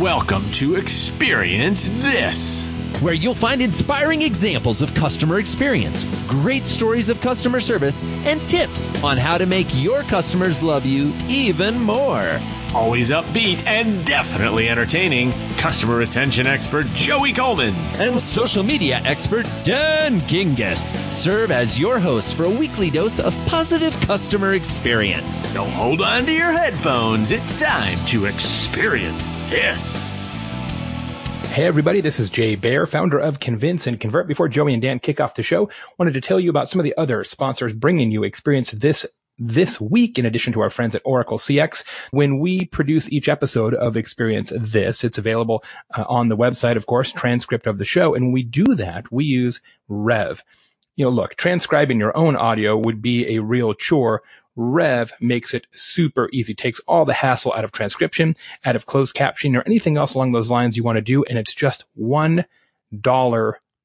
Welcome to Experience This, where you'll find inspiring examples of customer experience, great stories of customer service, and tips on how to make your customers love you even more. Always upbeat and definitely entertaining, customer retention expert Joey Coleman and social media expert Dan Gingiss serve as your hosts for a weekly dose of positive customer experience. So hold on to your headphones. It's time to experience this. Hey everybody, this is Jay Baer, founder of Convince and Convert. Before Joey and Dan kick off the show, wanted to tell you about some of the other sponsors bringing you Experience This this week, in addition to our friends at Oracle CX, when we produce each episode of Experience This, it's available uh, on the website, of course, transcript of the show. And when we do that, we use Rev. You know, look, transcribing your own audio would be a real chore. Rev makes it super easy, takes all the hassle out of transcription, out of closed captioning or anything else along those lines you want to do. And it's just $1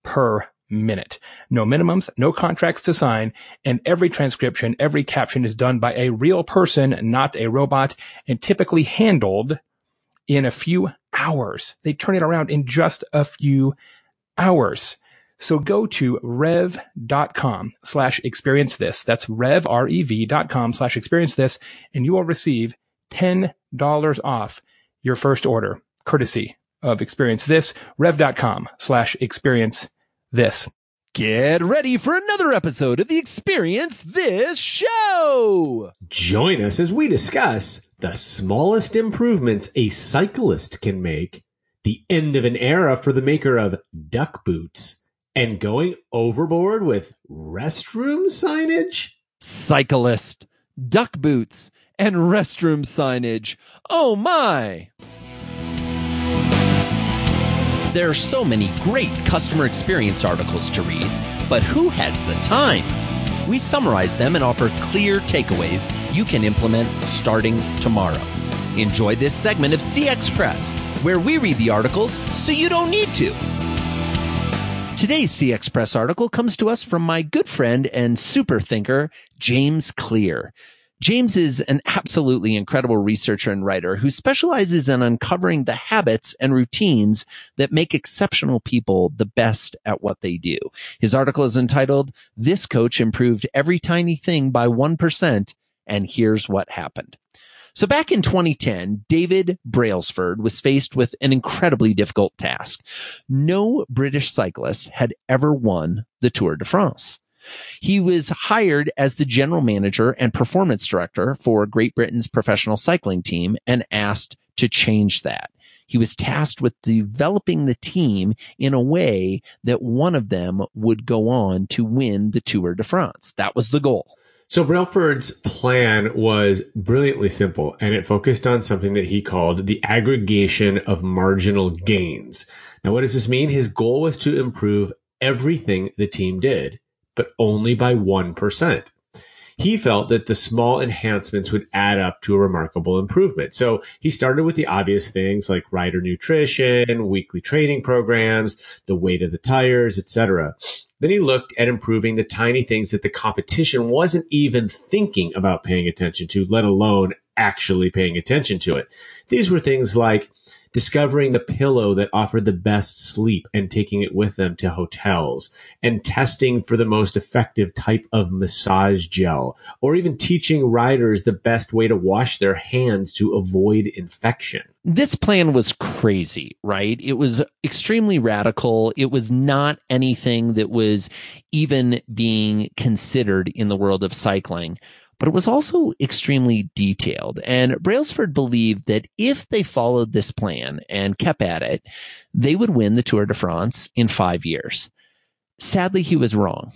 per minute. No minimums, no contracts to sign, and every transcription, every caption is done by a real person, not a robot, and typically handled in a few hours. They turn it around in just a few hours. So go to rev.com slash experience this. That's rev, R-E-V dot com slash experience this, and you will receive $10 off your first order, courtesy of experience this, rev.com slash experience this. Get ready for another episode of the Experience This Show! Join us as we discuss the smallest improvements a cyclist can make, the end of an era for the maker of duck boots, and going overboard with restroom signage? Cyclist, duck boots, and restroom signage. Oh my! There are so many great customer experience articles to read, but who has the time? We summarize them and offer clear takeaways you can implement starting tomorrow. Enjoy this segment of CX Press, where we read the articles so you don't need to. Today's CX Press article comes to us from my good friend and super thinker, James Clear. James is an absolutely incredible researcher and writer who specializes in uncovering the habits and routines that make exceptional people the best at what they do. His article is entitled, This Coach Improved Every Tiny Thing by 1%, and Here's What Happened. So back in 2010, David Brailsford was faced with an incredibly difficult task. No British cyclist had ever won the Tour de France. He was hired as the general manager and performance director for Great Britain's professional cycling team and asked to change that. He was tasked with developing the team in a way that one of them would go on to win the Tour de France. That was the goal. So Brailsford's plan was brilliantly simple and it focused on something that he called the aggregation of marginal gains. Now, what does this mean? His goal was to improve everything the team did but only by 1%. He felt that the small enhancements would add up to a remarkable improvement. So he started with the obvious things like rider nutrition, weekly training programs, the weight of the tires, etc. Then he looked at improving the tiny things that the competition wasn't even thinking about paying attention to, let alone actually paying attention to it. These were things like discovering the pillow that offered the best sleep and taking it with them to hotels, and testing for the most effective type of massage gel, or even teaching riders the best way to wash their hands to avoid infection. This plan was crazy, right? It was extremely radical. It was not anything that was even being considered in the world of cycling but it was also extremely detailed. And Brailsford believed that if they followed this plan and kept at it, they would win the Tour de France in five years. Sadly, he was wrong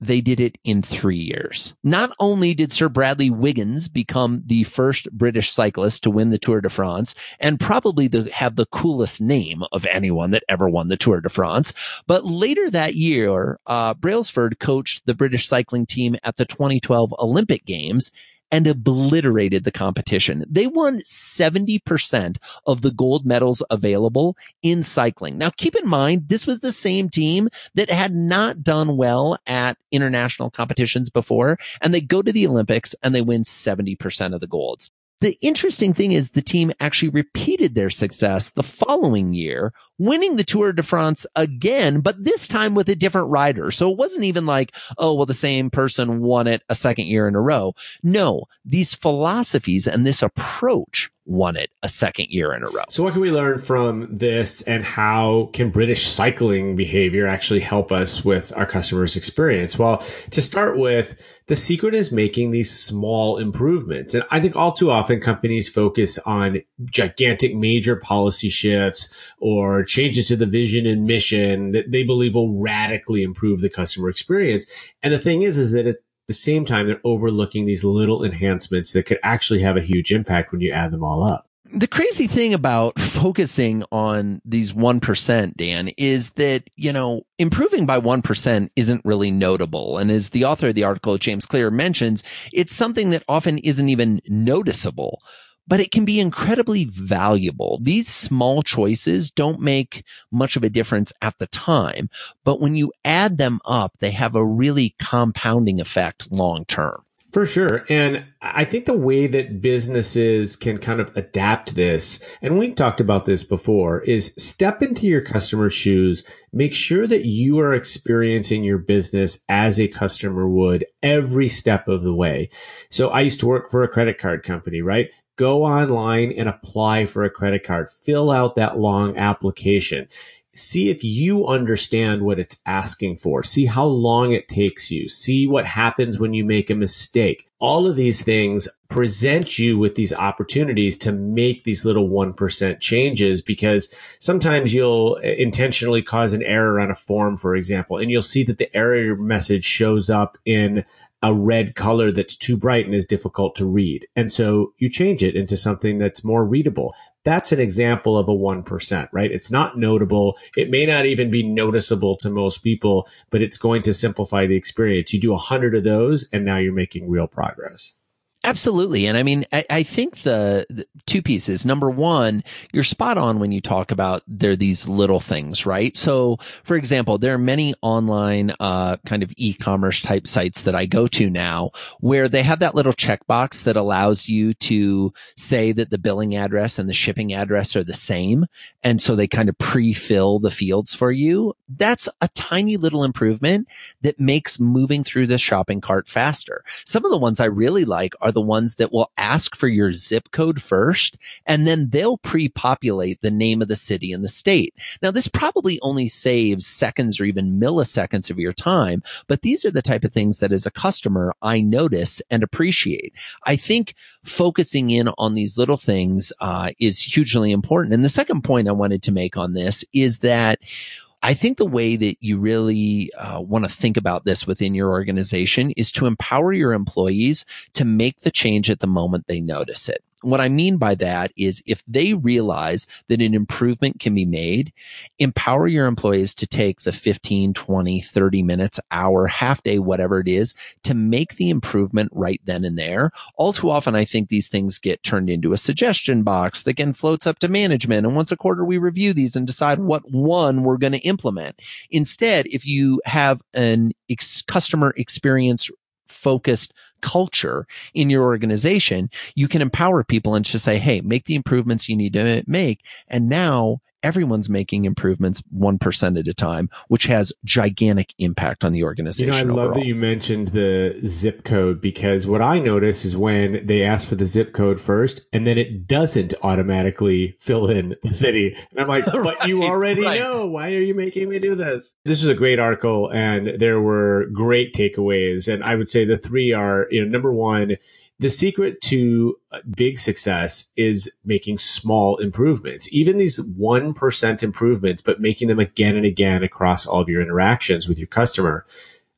they did it in three years. Not only did Sir Bradley Wiggins become the first British cyclist to win the Tour de France and probably the, have the coolest name of anyone that ever won the Tour de France, but later that year, uh, Brailsford coached the British cycling team at the 2012 Olympic Games and obliterated the competition. They won 70% of the gold medals available in cycling. Now keep in mind, this was the same team that had not done well at international competitions before, and they go to the Olympics and they win 70% of the golds. The interesting thing is the team actually repeated their success the following year, winning the Tour de France again, but this time with a different rider. So it wasn't even like, oh, well, the same person won it a second year in a row. No, these philosophies and this approach won it a second year in a row. So what can we learn from this and how can British cycling behavior actually help us with our customers experience? Well, to start with, the secret is making these small improvements. And I think all too often companies focus on gigantic major policy shifts or changes to the vision and mission that they believe will radically improve the customer experience. And the thing is, is that at the same time, they're overlooking these little enhancements that could actually have a huge impact when you add them all up the crazy thing about focusing on these 1%, Dan, is that, you know, improving by 1% isn't really notable. And as the author of the article, James Clear mentions, it's something that often isn't even noticeable but it can be incredibly valuable. These small choices don't make much of a difference at the time, but when you add them up, they have a really compounding effect long term. For sure. And I think the way that businesses can kind of adapt this, and we've talked about this before, is step into your customer's shoes. Make sure that you are experiencing your business as a customer would every step of the way. So I used to work for a credit card company, right? Go online and apply for a credit card. Fill out that long application. See if you understand what it's asking for. See how long it takes you. See what happens when you make a mistake. All of these things present you with these opportunities to make these little 1% changes because sometimes you'll intentionally cause an error on a form, for example, and you'll see that the error message shows up in a red color that's too bright and is difficult to read. And so you change it into something that's more readable. That's an example of a 1%, right? It's not notable. It may not even be noticeable to most people, but it's going to simplify the experience. You do a hundred of those and now you're making real progress. Absolutely. And I mean, I, I think the, the, two pieces. Number one, you're spot on when you talk about there are these little things, right? So, for example, there are many online, uh, kind of e-commerce type sites that I go to now where they have that little checkbox that allows you to say that the billing address and the shipping address are the same. And so they kind of pre-fill the fields for you. That's a tiny little improvement that makes moving through the shopping cart faster. Some of the ones I really like are are the ones that will ask for your zip code first, and then they'll pre-populate the name of the city and the state. Now, this probably only saves seconds or even milliseconds of your time, but these are the type of things that as a customer, I notice and appreciate. I think focusing in on these little things uh, is hugely important. And the second point I wanted to make on this is that I think the way that you really uh, want to think about this within your organization is to empower your employees to make the change at the moment they notice it what I mean by that is if they realize that an improvement can be made, empower your employees to take the 15, 20, 30 minutes, hour, half day, whatever it is to make the improvement right then and there. All too often, I think these things get turned into a suggestion box that then floats up to management. And once a quarter, we review these and decide what one we're going to implement. Instead, if you have an ex- customer experience focused culture in your organization, you can empower people and just say, Hey, make the improvements you need to make. And now everyone's making improvements 1% at a time, which has gigantic impact on the organization. You know, I overall. love that you mentioned the zip code because what I notice is when they ask for the zip code first and then it doesn't automatically fill in the city. And I'm like, but right, you already right. know. Why are you making me do this? This was a great article and there were great takeaways. And I would say the three are, you know, number one, the secret to uh, big success is making small improvements, even these 1% improvements, but making them again and again across all of your interactions with your customer.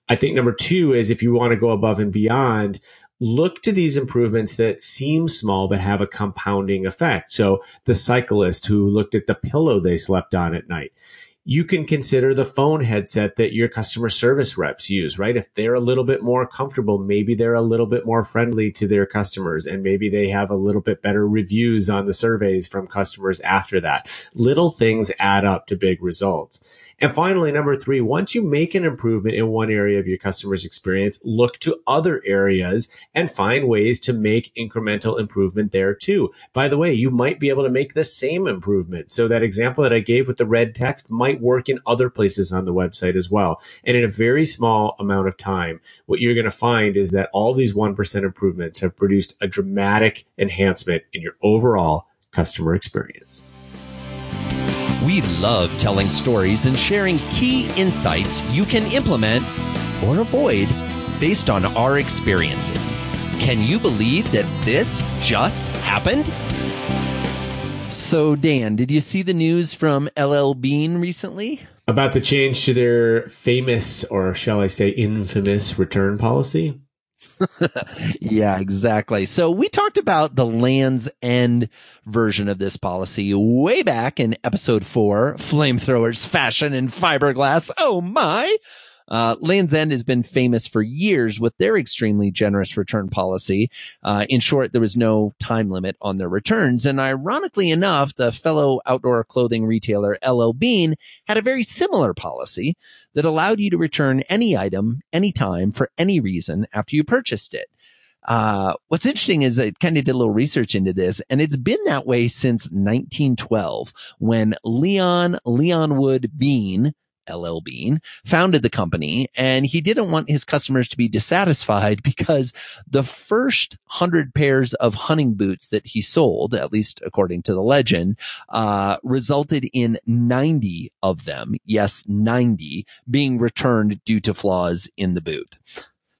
I think number two is if you want to go above and beyond, look to these improvements that seem small but have a compounding effect. So the cyclist who looked at the pillow they slept on at night you can consider the phone headset that your customer service reps use, right? If they're a little bit more comfortable, maybe they're a little bit more friendly to their customers and maybe they have a little bit better reviews on the surveys from customers after that. Little things add up to big results. And finally, number three, once you make an improvement in one area of your customer's experience, look to other areas and find ways to make incremental improvement there too. By the way, you might be able to make the same improvement. So that example that I gave with the red text might work in other places on the website as well. And in a very small amount of time, what you're going to find is that all these 1% improvements have produced a dramatic enhancement in your overall customer experience. We love telling stories and sharing key insights you can implement or avoid based on our experiences. Can you believe that this just happened? So, Dan, did you see the news from LL Bean recently? About the change to their famous, or shall I say, infamous return policy? Yeah, exactly. So we talked about the Lands' End version of this policy way back in episode four, flamethrowers, fashion, and fiberglass. Oh my. Uh, Lands' End has been famous for years with their extremely generous return policy. Uh, in short, there was no time limit on their returns. And ironically enough, the fellow outdoor clothing retailer LL Bean had a very similar policy that allowed you to return any item anytime for any reason after you purchased it. Uh, what's interesting is I kind of did a little research into this and it's been that way since 1912 when Leon Leonwood Bean LL Bean founded the company and he didn't want his customers to be dissatisfied because the first hundred pairs of hunting boots that he sold, at least according to the legend, uh, resulted in 90 of them. Yes, 90 being returned due to flaws in the boot.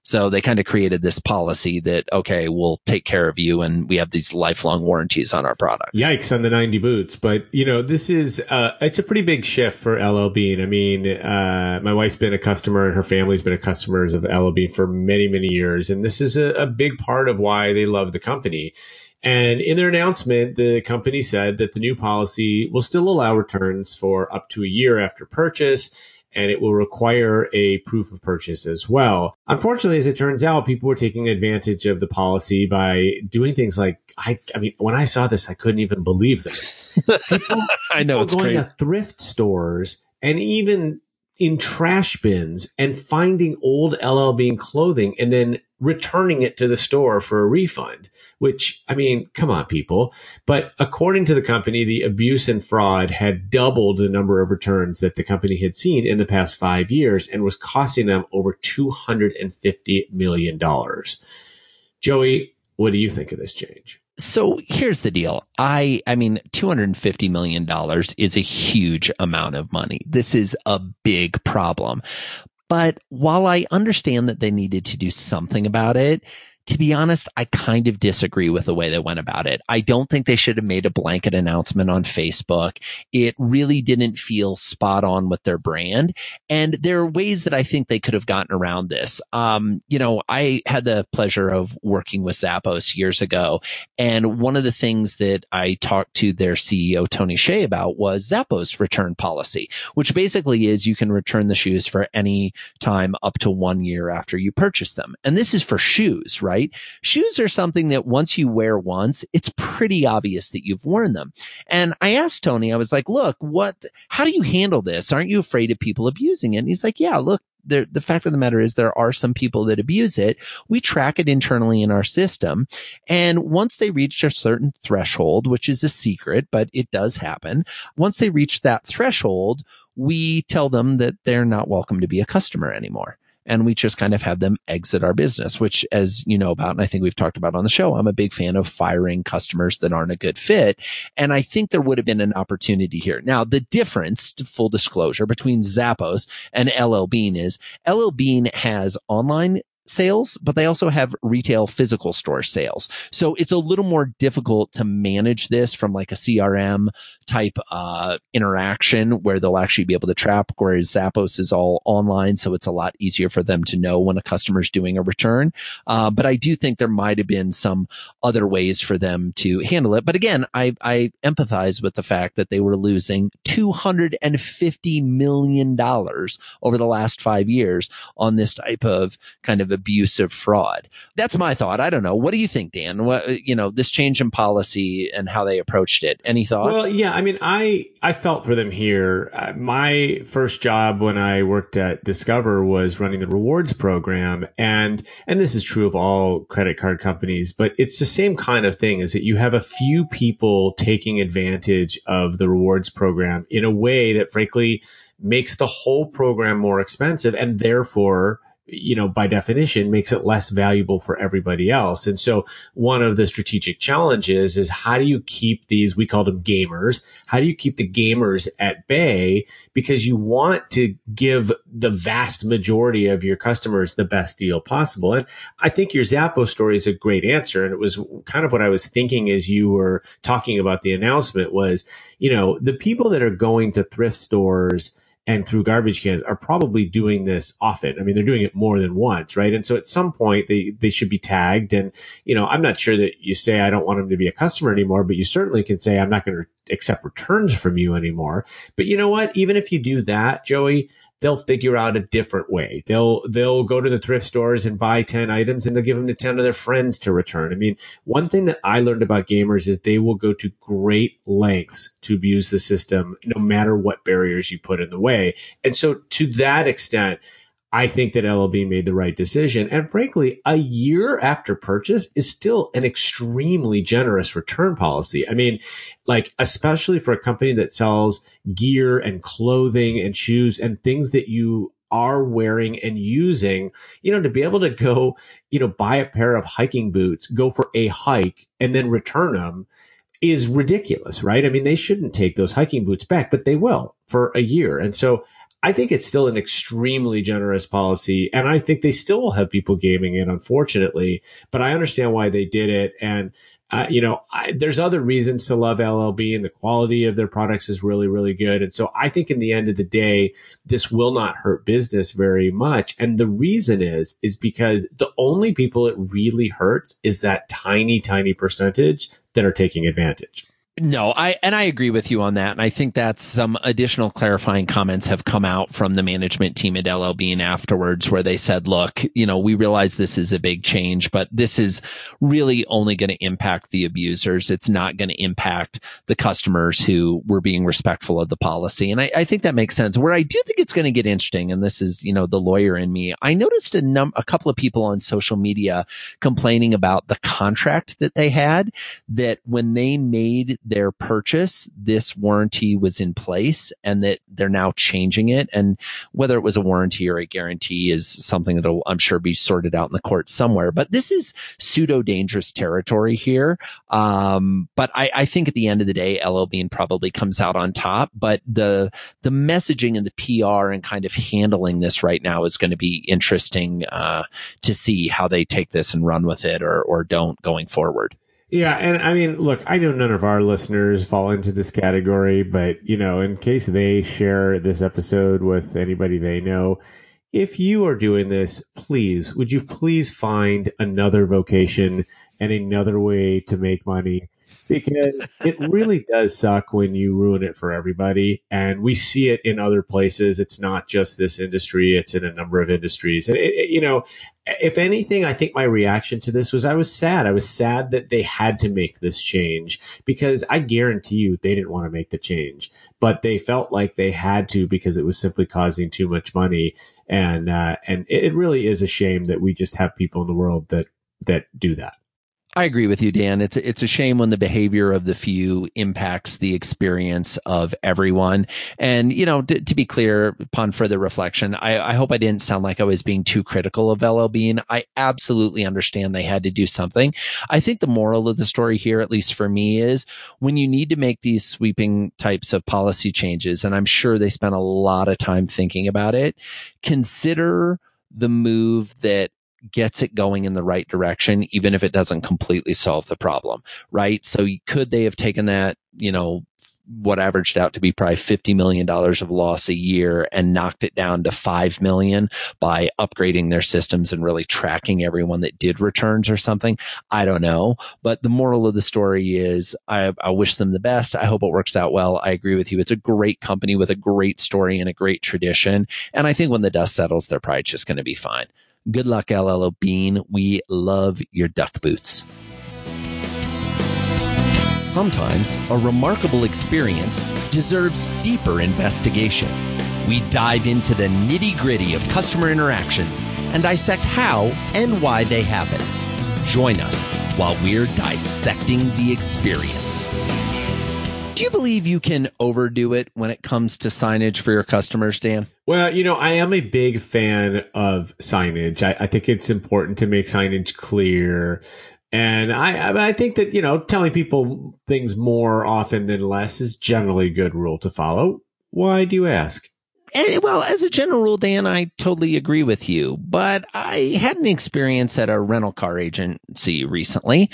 So they kind of created this policy that, okay, we'll take care of you and we have these lifelong warranties on our products. Yikes on the 90 boots. But, you know, this is, uh, it's a pretty big shift for LL Bean. I mean, uh, my wife's been a customer and her family's been a customers of LL Bean for many, many years. And this is a, a big part of why they love the company. And in their announcement, the company said that the new policy will still allow returns for up to a year after purchase and it will require a proof of purchase as well. Unfortunately, as it turns out, people were taking advantage of the policy by doing things like I, I mean, when I saw this, I couldn't even believe this. People, I know it's going crazy. to thrift stores and even in trash bins and finding old LL Bean clothing and then returning it to the store for a refund, which, I mean, come on, people. But according to the company, the abuse and fraud had doubled the number of returns that the company had seen in the past five years and was costing them over $250 million. Joey, what do you think of this change? So here's the deal. I, I mean, $250 million is a huge amount of money. This is a big problem. But while I understand that they needed to do something about it, to be honest, I kind of disagree with the way they went about it. I don't think they should have made a blanket announcement on Facebook. It really didn't feel spot on with their brand. And there are ways that I think they could have gotten around this. Um, you know, I had the pleasure of working with Zappos years ago. And one of the things that I talked to their CEO, Tony Hsieh about was Zappos return policy, which basically is you can return the shoes for any time up to one year after you purchase them. And this is for shoes, right? Right? Shoes are something that once you wear once, it's pretty obvious that you've worn them. And I asked Tony, I was like, look, what, how do you handle this? Aren't you afraid of people abusing it? And he's like, yeah, look, the, the fact of the matter is there are some people that abuse it. We track it internally in our system. And once they reach a certain threshold, which is a secret, but it does happen. Once they reach that threshold, we tell them that they're not welcome to be a customer anymore and we just kind of have them exit our business, which as you know about, and I think we've talked about on the show, I'm a big fan of firing customers that aren't a good fit. And I think there would have been an opportunity here. Now, the difference, full disclosure, between Zappos and LL Bean is LL Bean has online sales, but they also have retail physical store sales. So it's a little more difficult to manage this from like a CRM type uh, interaction where they'll actually be able to track, whereas Zappos is all online. So it's a lot easier for them to know when a customer's doing a return. Uh, but I do think there might have been some other ways for them to handle it. But again, I, I empathize with the fact that they were losing $250 million over the last five years on this type of kind of of abusive fraud. That's my thought. I don't know. What do you think, Dan? What, you know, this change in policy and how they approached it. Any thoughts? Well, yeah. I mean, I, I felt for them here. Uh, my first job when I worked at Discover was running the rewards program. And, and this is true of all credit card companies, but it's the same kind of thing is that you have a few people taking advantage of the rewards program in a way that frankly makes the whole program more expensive and therefore you know, by definition makes it less valuable for everybody else. And so one of the strategic challenges is how do you keep these, we call them gamers. How do you keep the gamers at bay? Because you want to give the vast majority of your customers the best deal possible. And I think your Zappos story is a great answer. And it was kind of what I was thinking as you were talking about the announcement was, you know, the people that are going to thrift stores and through garbage cans are probably doing this often. I mean, they're doing it more than once, right? And so at some point they, they should be tagged. And, you know, I'm not sure that you say, I don't want them to be a customer anymore, but you certainly can say, I'm not going to accept returns from you anymore. But you know what? Even if you do that, Joey, they'll figure out a different way. They'll they'll go to the thrift stores and buy 10 items and they'll give them to 10 of their friends to return. I mean, one thing that I learned about gamers is they will go to great lengths to abuse the system no matter what barriers you put in the way. And so to that extent, I think that LLB made the right decision. And frankly, a year after purchase is still an extremely generous return policy. I mean, like, especially for a company that sells gear and clothing and shoes and things that you are wearing and using, you know, to be able to go, you know, buy a pair of hiking boots, go for a hike and then return them is ridiculous, right? I mean, they shouldn't take those hiking boots back, but they will for a year. And so I think it's still an extremely generous policy. And I think they still will have people gaming it, unfortunately, but I understand why they did it. And, uh, you know, I, there's other reasons to love LLB and the quality of their products is really, really good. And so I think in the end of the day, this will not hurt business very much. And the reason is, is because the only people it really hurts is that tiny, tiny percentage that are taking advantage. No, I and I agree with you on that, and I think that some additional clarifying comments have come out from the management team at LL Bean afterwards, where they said, "Look, you know, we realize this is a big change, but this is really only going to impact the abusers. It's not going to impact the customers who were being respectful of the policy." And I, I think that makes sense. Where I do think it's going to get interesting, and this is, you know, the lawyer in me. I noticed a num a couple of people on social media complaining about the contract that they had. That when they made their purchase, this warranty was in place and that they're now changing it. And whether it was a warranty or a guarantee is something that'll, I'm sure, be sorted out in the court somewhere. But this is pseudo dangerous territory here. Um, but I, I, think at the end of the day, LL Bean probably comes out on top. But the, the messaging and the PR and kind of handling this right now is going to be interesting, uh, to see how they take this and run with it or, or don't going forward. Yeah, and I mean, look, I know none of our listeners fall into this category, but you know, in case they share this episode with anybody they know, if you are doing this, please, would you please find another vocation and another way to make money? Because it really does suck when you ruin it for everybody. And we see it in other places. It's not just this industry, it's in a number of industries. And, it, it, you know, if anything, I think my reaction to this was I was sad. I was sad that they had to make this change because I guarantee you they didn't want to make the change, but they felt like they had to because it was simply causing too much money. And, uh, and it really is a shame that we just have people in the world that, that do that. I agree with you, Dan. It's a, it's a shame when the behavior of the few impacts the experience of everyone. And you know, to, to be clear, upon further reflection, I, I, hope I didn't sound like I was being too critical of LL Bean. I absolutely understand they had to do something. I think the moral of the story here, at least for me, is when you need to make these sweeping types of policy changes, and I'm sure they spent a lot of time thinking about it. Consider the move that gets it going in the right direction, even if it doesn't completely solve the problem, right? So could they have taken that, you know, what averaged out to be probably $50 million of loss a year and knocked it down to 5 million by upgrading their systems and really tracking everyone that did returns or something. I don't know. But the moral of the story is I, I wish them the best. I hope it works out well. I agree with you. It's a great company with a great story and a great tradition. And I think when the dust settles, they're probably just going to be fine. Good luck, LL Bean. We love your duck boots. Sometimes a remarkable experience deserves deeper investigation. We dive into the nitty gritty of customer interactions and dissect how and why they happen. Join us while we're dissecting the experience. You believe you can overdo it when it comes to signage for your customers, Dan? Well, you know, I am a big fan of signage. I, I think it's important to make signage clear. And I, I think that, you know, telling people things more often than less is generally a good rule to follow. Why do you ask? And, well, as a general rule, Dan, I totally agree with you. But I had an experience at a rental car agency recently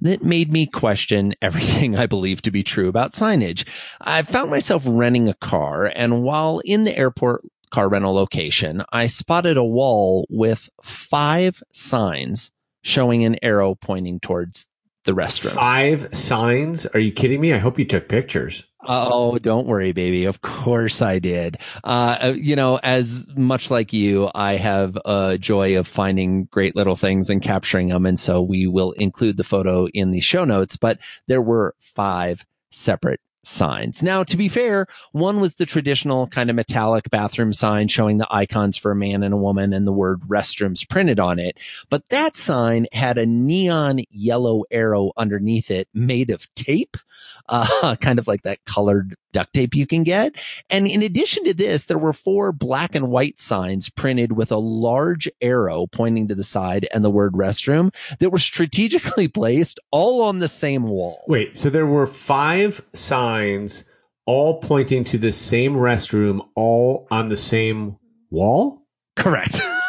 that made me question everything I believe to be true about signage. I found myself renting a car, and while in the airport car rental location, I spotted a wall with five signs showing an arrow pointing towards the restrooms. Five signs? Are you kidding me? I hope you took pictures. Oh, don't worry, baby. Of course I did. Uh, you know, as much like you, I have a joy of finding great little things and capturing them. And so we will include the photo in the show notes, but there were five separate signs. Now, to be fair, one was the traditional kind of metallic bathroom sign showing the icons for a man and a woman and the word restrooms printed on it. But that sign had a neon yellow arrow underneath it made of tape, uh, kind of like that colored duct tape you can get. And in addition to this, there were four black and white signs printed with a large arrow pointing to the side and the word restroom that were strategically placed all on the same wall. Wait, so there were five signs all pointing to the same restroom, all on the same wall? Correct.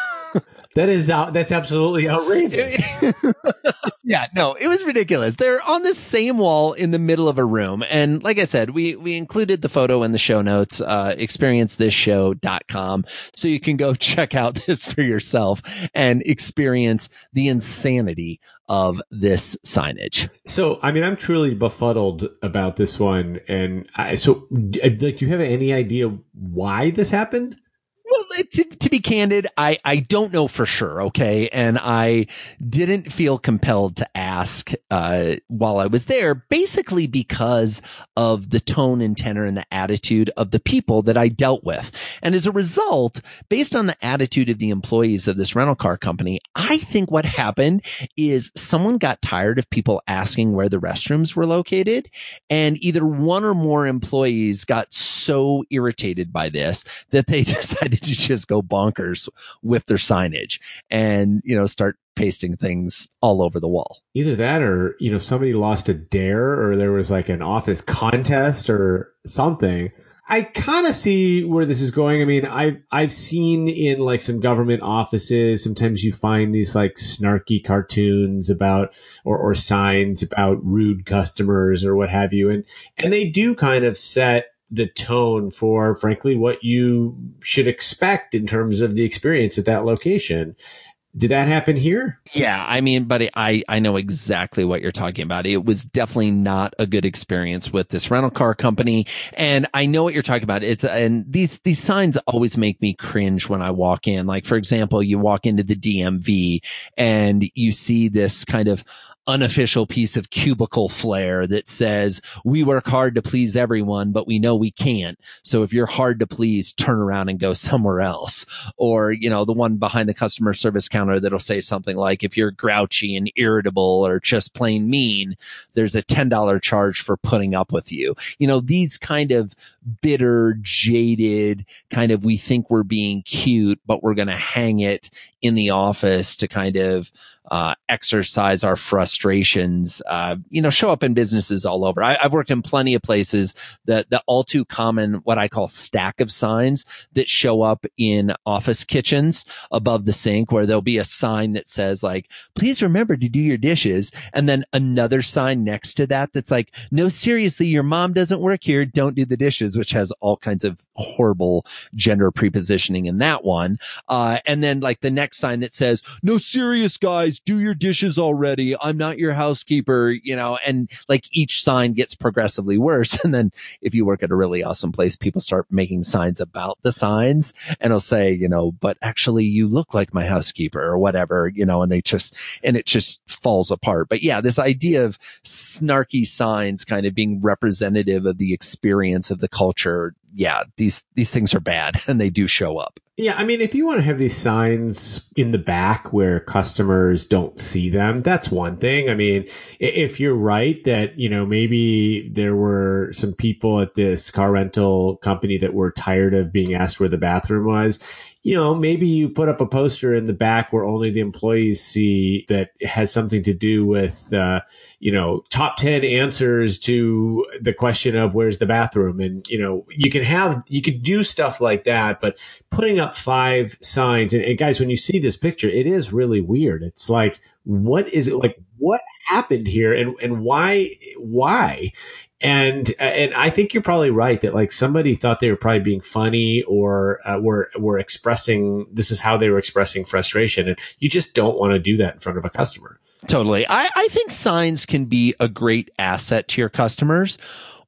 That is out. That's absolutely outrageous. yeah, no, it was ridiculous. They're on the same wall in the middle of a room. And like I said, we, we included the photo in the show notes, uh, experiencethisshow.com. So you can go check out this for yourself and experience the insanity of this signage. So, I mean, I'm truly befuddled about this one. And I, so, like, do you have any idea why this happened? Well, to, to, be candid, I, I don't know for sure. Okay. And I didn't feel compelled to ask, uh, while I was there, basically because of the tone and tenor and the attitude of the people that I dealt with. And as a result, based on the attitude of the employees of this rental car company, I think what happened is someone got tired of people asking where the restrooms were located. And either one or more employees got so irritated by this that they decided to just go bonkers with their signage and, you know, start pasting things all over the wall. Either that or, you know, somebody lost a dare or there was like an office contest or something. I kind of see where this is going. I mean, I've I've seen in like some government offices, sometimes you find these like snarky cartoons about or, or signs about rude customers or what have you, and and they do kind of set the tone for, frankly, what you should expect in terms of the experience at that location. Did that happen here? Yeah, I mean, but I I know exactly what you're talking about. It was definitely not a good experience with this rental car company, and I know what you're talking about. It's and these these signs always make me cringe when I walk in. Like for example, you walk into the DMV and you see this kind of unofficial piece of cubicle flair that says we work hard to please everyone, but we know we can't. So if you're hard to please, turn around and go somewhere else. Or, you know, the one behind the customer service counter that'll say something like, if you're grouchy and irritable or just plain mean, there's a $10 charge for putting up with you. You know, these kind of bitter, jaded kind of, we think we're being cute, but we're going to hang it in the office to kind of, uh, exercise our frustrations, uh, you know, show up in businesses all over. I, have worked in plenty of places that the all too common, what I call stack of signs that show up in office kitchens above the sink where there'll be a sign that says like, please remember to do your dishes. And then another sign next to that that's like, no, seriously, your mom doesn't work here. Don't do the dishes, which has all kinds of horrible gender prepositioning in that one. Uh, and then like the next sign that says, no serious guys guys, do your dishes already. I'm not your housekeeper, you know, and like each sign gets progressively worse. And then if you work at a really awesome place, people start making signs about the signs and it'll say, you know, but actually you look like my housekeeper or whatever, you know, and they just, and it just falls apart. But yeah, this idea of snarky signs kind of being representative of the experience of the culture. Yeah, these, these things are bad and they do show up. Yeah, I mean, if you want to have these signs in the back where customers don't see them, that's one thing. I mean, if you're right that, you know, maybe there were some people at this car rental company that were tired of being asked where the bathroom was, you know, maybe you put up a poster in the back where only the employees see that has something to do with, uh, you know, top 10 answers to the question of where's the bathroom. And, you know, you can have, you could do stuff like that, but putting up five signs and, and guys, when you see this picture, it is really weird. It's like, what is it like? What happened here and, and why, why? And and I think you're probably right that like somebody thought they were probably being funny or uh, were were expressing this is how they were expressing frustration, and you just don't want to do that in front of a customer. Totally, I I think signs can be a great asset to your customers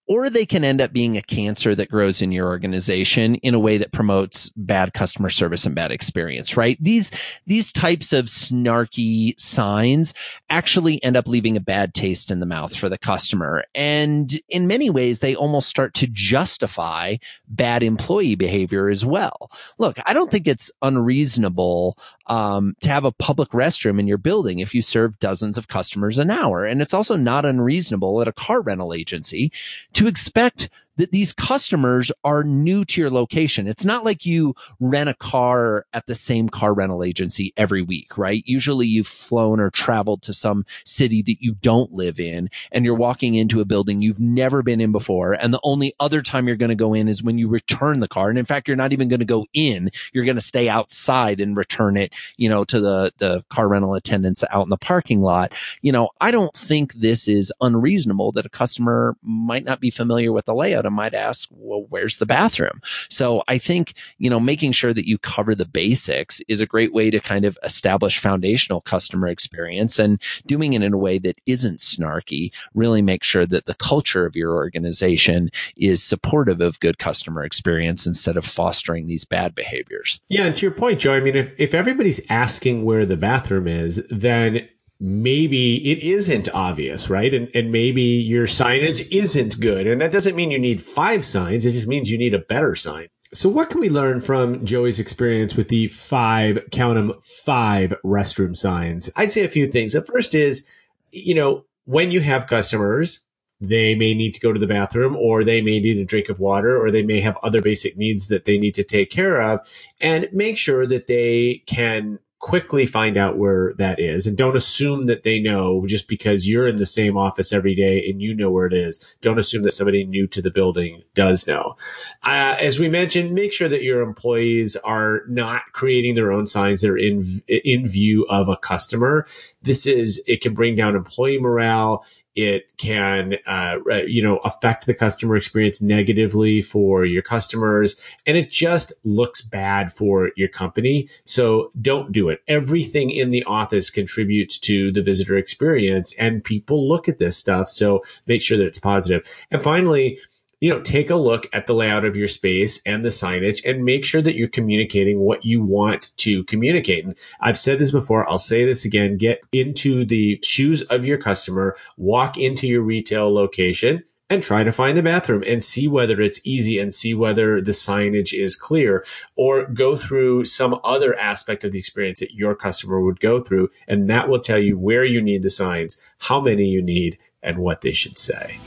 or they can end up being a cancer that grows in your organization in a way that promotes bad customer service and bad experience, right? These, these types of snarky signs actually end up leaving a bad taste in the mouth for the customer. And in many ways, they almost start to justify bad employee behavior as well. Look, I don't think it's unreasonable um, to have a public restroom in your building if you serve dozens of customers an hour. And it's also not unreasonable at a car rental agency to expect that these customers are new to your location. It's not like you rent a car at the same car rental agency every week, right? Usually you've flown or traveled to some city that you don't live in and you're walking into a building you've never been in before. And the only other time you're going to go in is when you return the car. And in fact, you're not even going to go in. You're going to stay outside and return it, you know, to the, the car rental attendants out in the parking lot. You know, I don't think this is unreasonable that a customer might not be familiar with the layout and might ask, well, where's the bathroom? So I think, you know, making sure that you cover the basics is a great way to kind of establish foundational customer experience and doing it in a way that isn't snarky, really make sure that the culture of your organization is supportive of good customer experience instead of fostering these bad behaviors. Yeah. And to your point, Joe, I mean, if, if everybody's asking where the bathroom is, then maybe it isn't obvious, right? And, and maybe your signage isn't good. And that doesn't mean you need five signs. It just means you need a better sign. So what can we learn from Joey's experience with the five, count them, five restroom signs? I'd say a few things. The first is, you know, when you have customers, they may need to go to the bathroom or they may need a drink of water or they may have other basic needs that they need to take care of and make sure that they can quickly find out where that is and don't assume that they know just because you're in the same office every day and you know where it is. Don't assume that somebody new to the building does know. Uh, as we mentioned, make sure that your employees are not creating their own signs that are in, in view of a customer. This is, it can bring down employee morale. It can, uh, you know, affect the customer experience negatively for your customers. And it just looks bad for your company. So don't do it. Everything in the office contributes to the visitor experience and people look at this stuff. So make sure that it's positive. And finally, you know, take a look at the layout of your space and the signage and make sure that you're communicating what you want to communicate. And I've said this before. I'll say this again. Get into the shoes of your customer, walk into your retail location and try to find the bathroom and see whether it's easy and see whether the signage is clear or go through some other aspect of the experience that your customer would go through. And that will tell you where you need the signs, how many you need, and what they should say.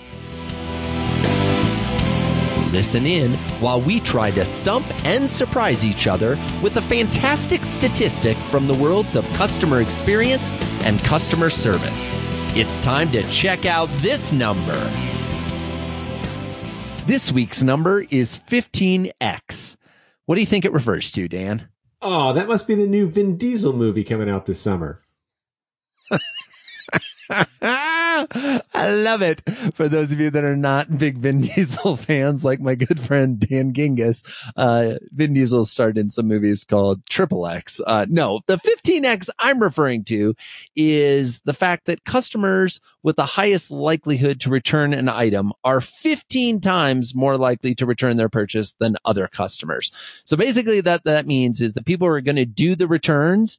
Listen in while we try to stump and surprise each other with a fantastic statistic from the worlds of customer experience and customer service. It's time to check out this number. This week's number is 15X. What do you think it refers to, Dan? Oh, that must be the new Vin Diesel movie coming out this summer. I love it. For those of you that are not big Vin Diesel fans, like my good friend Dan Gingiss, uh, Vin Diesel starred in some movies called Triple X. Uh, no, the 15X I'm referring to is the fact that customers with the highest likelihood to return an item are 15 times more likely to return their purchase than other customers. So basically that, that means is that people are going to do the returns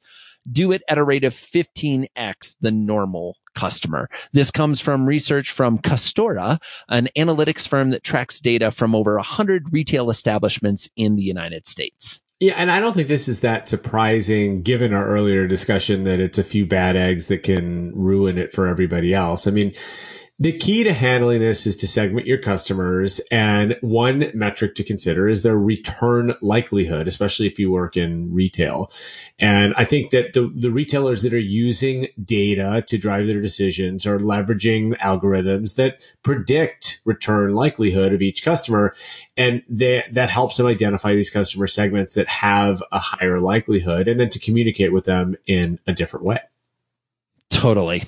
do it at a rate of 15x the normal customer. This comes from research from Castora, an analytics firm that tracks data from over 100 retail establishments in the United States. Yeah, and I don't think this is that surprising given our earlier discussion that it's a few bad eggs that can ruin it for everybody else. I mean, the key to handling this is to segment your customers. And one metric to consider is their return likelihood, especially if you work in retail. And I think that the, the retailers that are using data to drive their decisions are leveraging algorithms that predict return likelihood of each customer. And they, that helps them identify these customer segments that have a higher likelihood and then to communicate with them in a different way. Totally.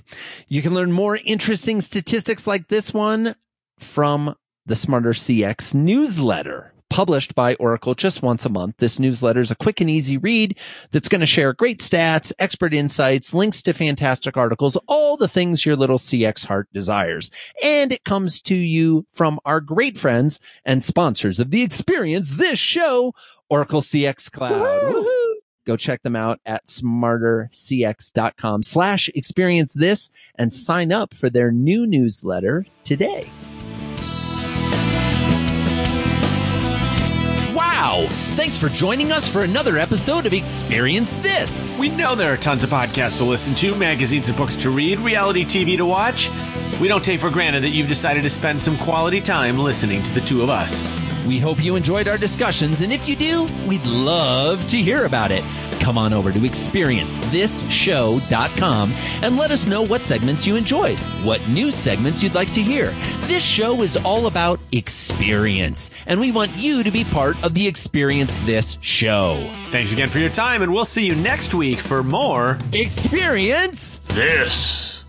You can learn more interesting statistics like this one from the Smarter CX newsletter published by Oracle just once a month. This newsletter is a quick and easy read that's going to share great stats, expert insights, links to fantastic articles, all the things your little CX heart desires. And it comes to you from our great friends and sponsors of the Experience This show, Oracle CX Cloud. Woo-hoo! Woo-hoo! Go check them out at smartercx.com slash experience this and sign up for their new newsletter today. Wow! Thanks for joining us for another episode of Experience This. We know there are tons of podcasts to listen to, magazines and books to read, reality TV to watch. We don't take for granted that you've decided to spend some quality time listening to the two of us. We hope you enjoyed our discussions, and if you do, we'd love to hear about it. Come on over to experiencethisshow.com and let us know what segments you enjoyed, what new segments you'd like to hear. This show is all about experience, and we want you to be part of the Experience This show. Thanks again for your time, and we'll see you next week for more Experience This.